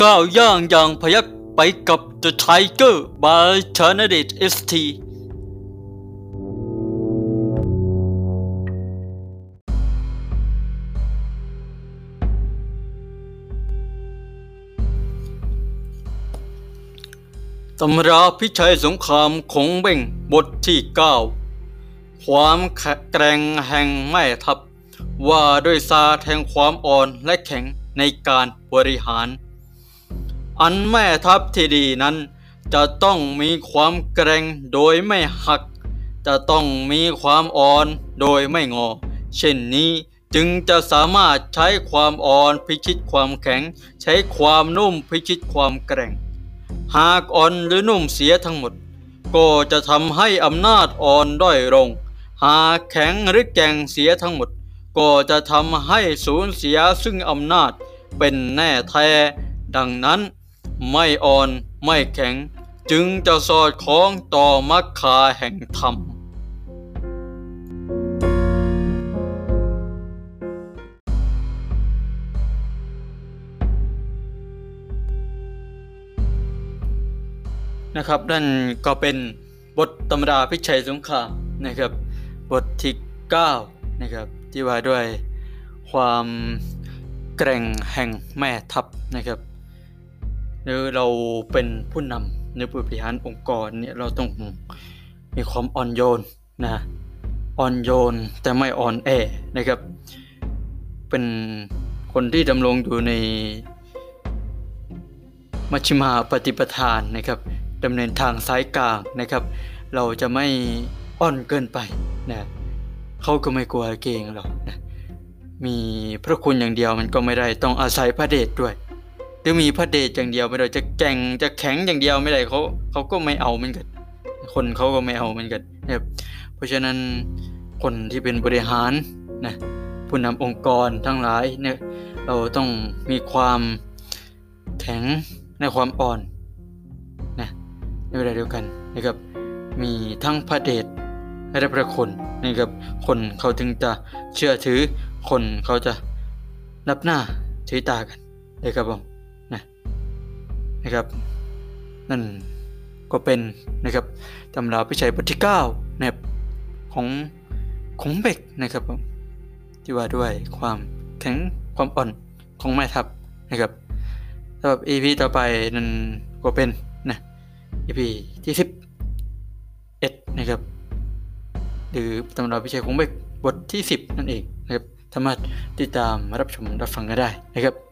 ก้าวย่างอย่างพยักไปกับ The Tiger by c h a n a d i t ST ตำราพิชัยสงครามคงเบ่งบทที่ 9 ความแกร่งแห่งแม่ทัพ ว่าด้วยซาแห่งความอ่อนและแข็งในการบริหาร อันแม่ทัพที่ดีนั้น จะต้องมีความแกร่งโดยไม่หัก จะต้องมีความอ่อนโดยไม่งอ เช่นนี้จึงจะสามารถใช้ความอ่อนพิชิตความแข็ง ใช้ความนุ่มพิชิตความแกร่ง หากอ่อนหรือนุ่มเสียทั้งหมด ก็จะทำให้อำนาจอ่อนด้อยลง หากแข็งหรือแกร่งเสียทั้งหมด ก็จะทำให้สูญเสียซึ่งอำนาจเป็นแน่แท้ดังนั้น ไม่อ่อนไม่แข็ง จึงจะสอดคล้องต่อมรรคาแห่งธรรม นะครับนั่นก็เป็นบทตำราพิชัยสงครามนะครับ บทที่9นะครับที่ว่าด้วยความแกร่งแห่งแม่ทัพนะครับ หรือเราเป็นผู้นำในผู้บริหารองค์กรเนี่ยเราต้องมีความอ่อนโยนนะอ่อนโยนแต่ไม่อ่อนแอนะครับ เป็นคนที่ดำรงอยู่ในมัชฌิมาปฏิปทานนะครับดำเนินทางสายกลางนะครับ เราจะไม่อ่อนเกินไปนะเขาก็ไม่กลัวเกงหรอกนะมีพระคุณอย่างเดียวมันก็ไม่ได้ต้องอาศัยพระเดชด้วย หรือมีพระเดชอย่างเดียวไม่ได้จะแก่งจะแข็งอย่างเดียวไม่ได้เขาเขาก็ไม่เอาเหมือนกัน คนเขาก็ไม่เอาเหมือนกันนะครับเพราะฉะนั้นคนที่เป็นบริหารนะผู้นำองค์กรทั้งหลายเนี่ยเราต้องมีความแข็งในความอ่อนนะในเวลาเดียวกันนะครับ มีทั้งพระเดชและพระคุณนะครับคนเขาถึงจะเชื่อถือคนเขาจะนับหน้าถือตากันนะครับผม นะครับ นั่นก็เป็นนะครับตำราพิชัยบทที่9นะครับของของเบกนะครับที่ว่าด้วยความแข็งความอ่อนของแม่ทัพนะครับสำหรับ EP ต่อไปนั่นก็เป็นนะ EP ที่11นะครับหรือตำราพิชัยของเบกบทที่ 10 นั่นเองนะครับสามารถติดตามรับชมรับฟังกันได้นะครับ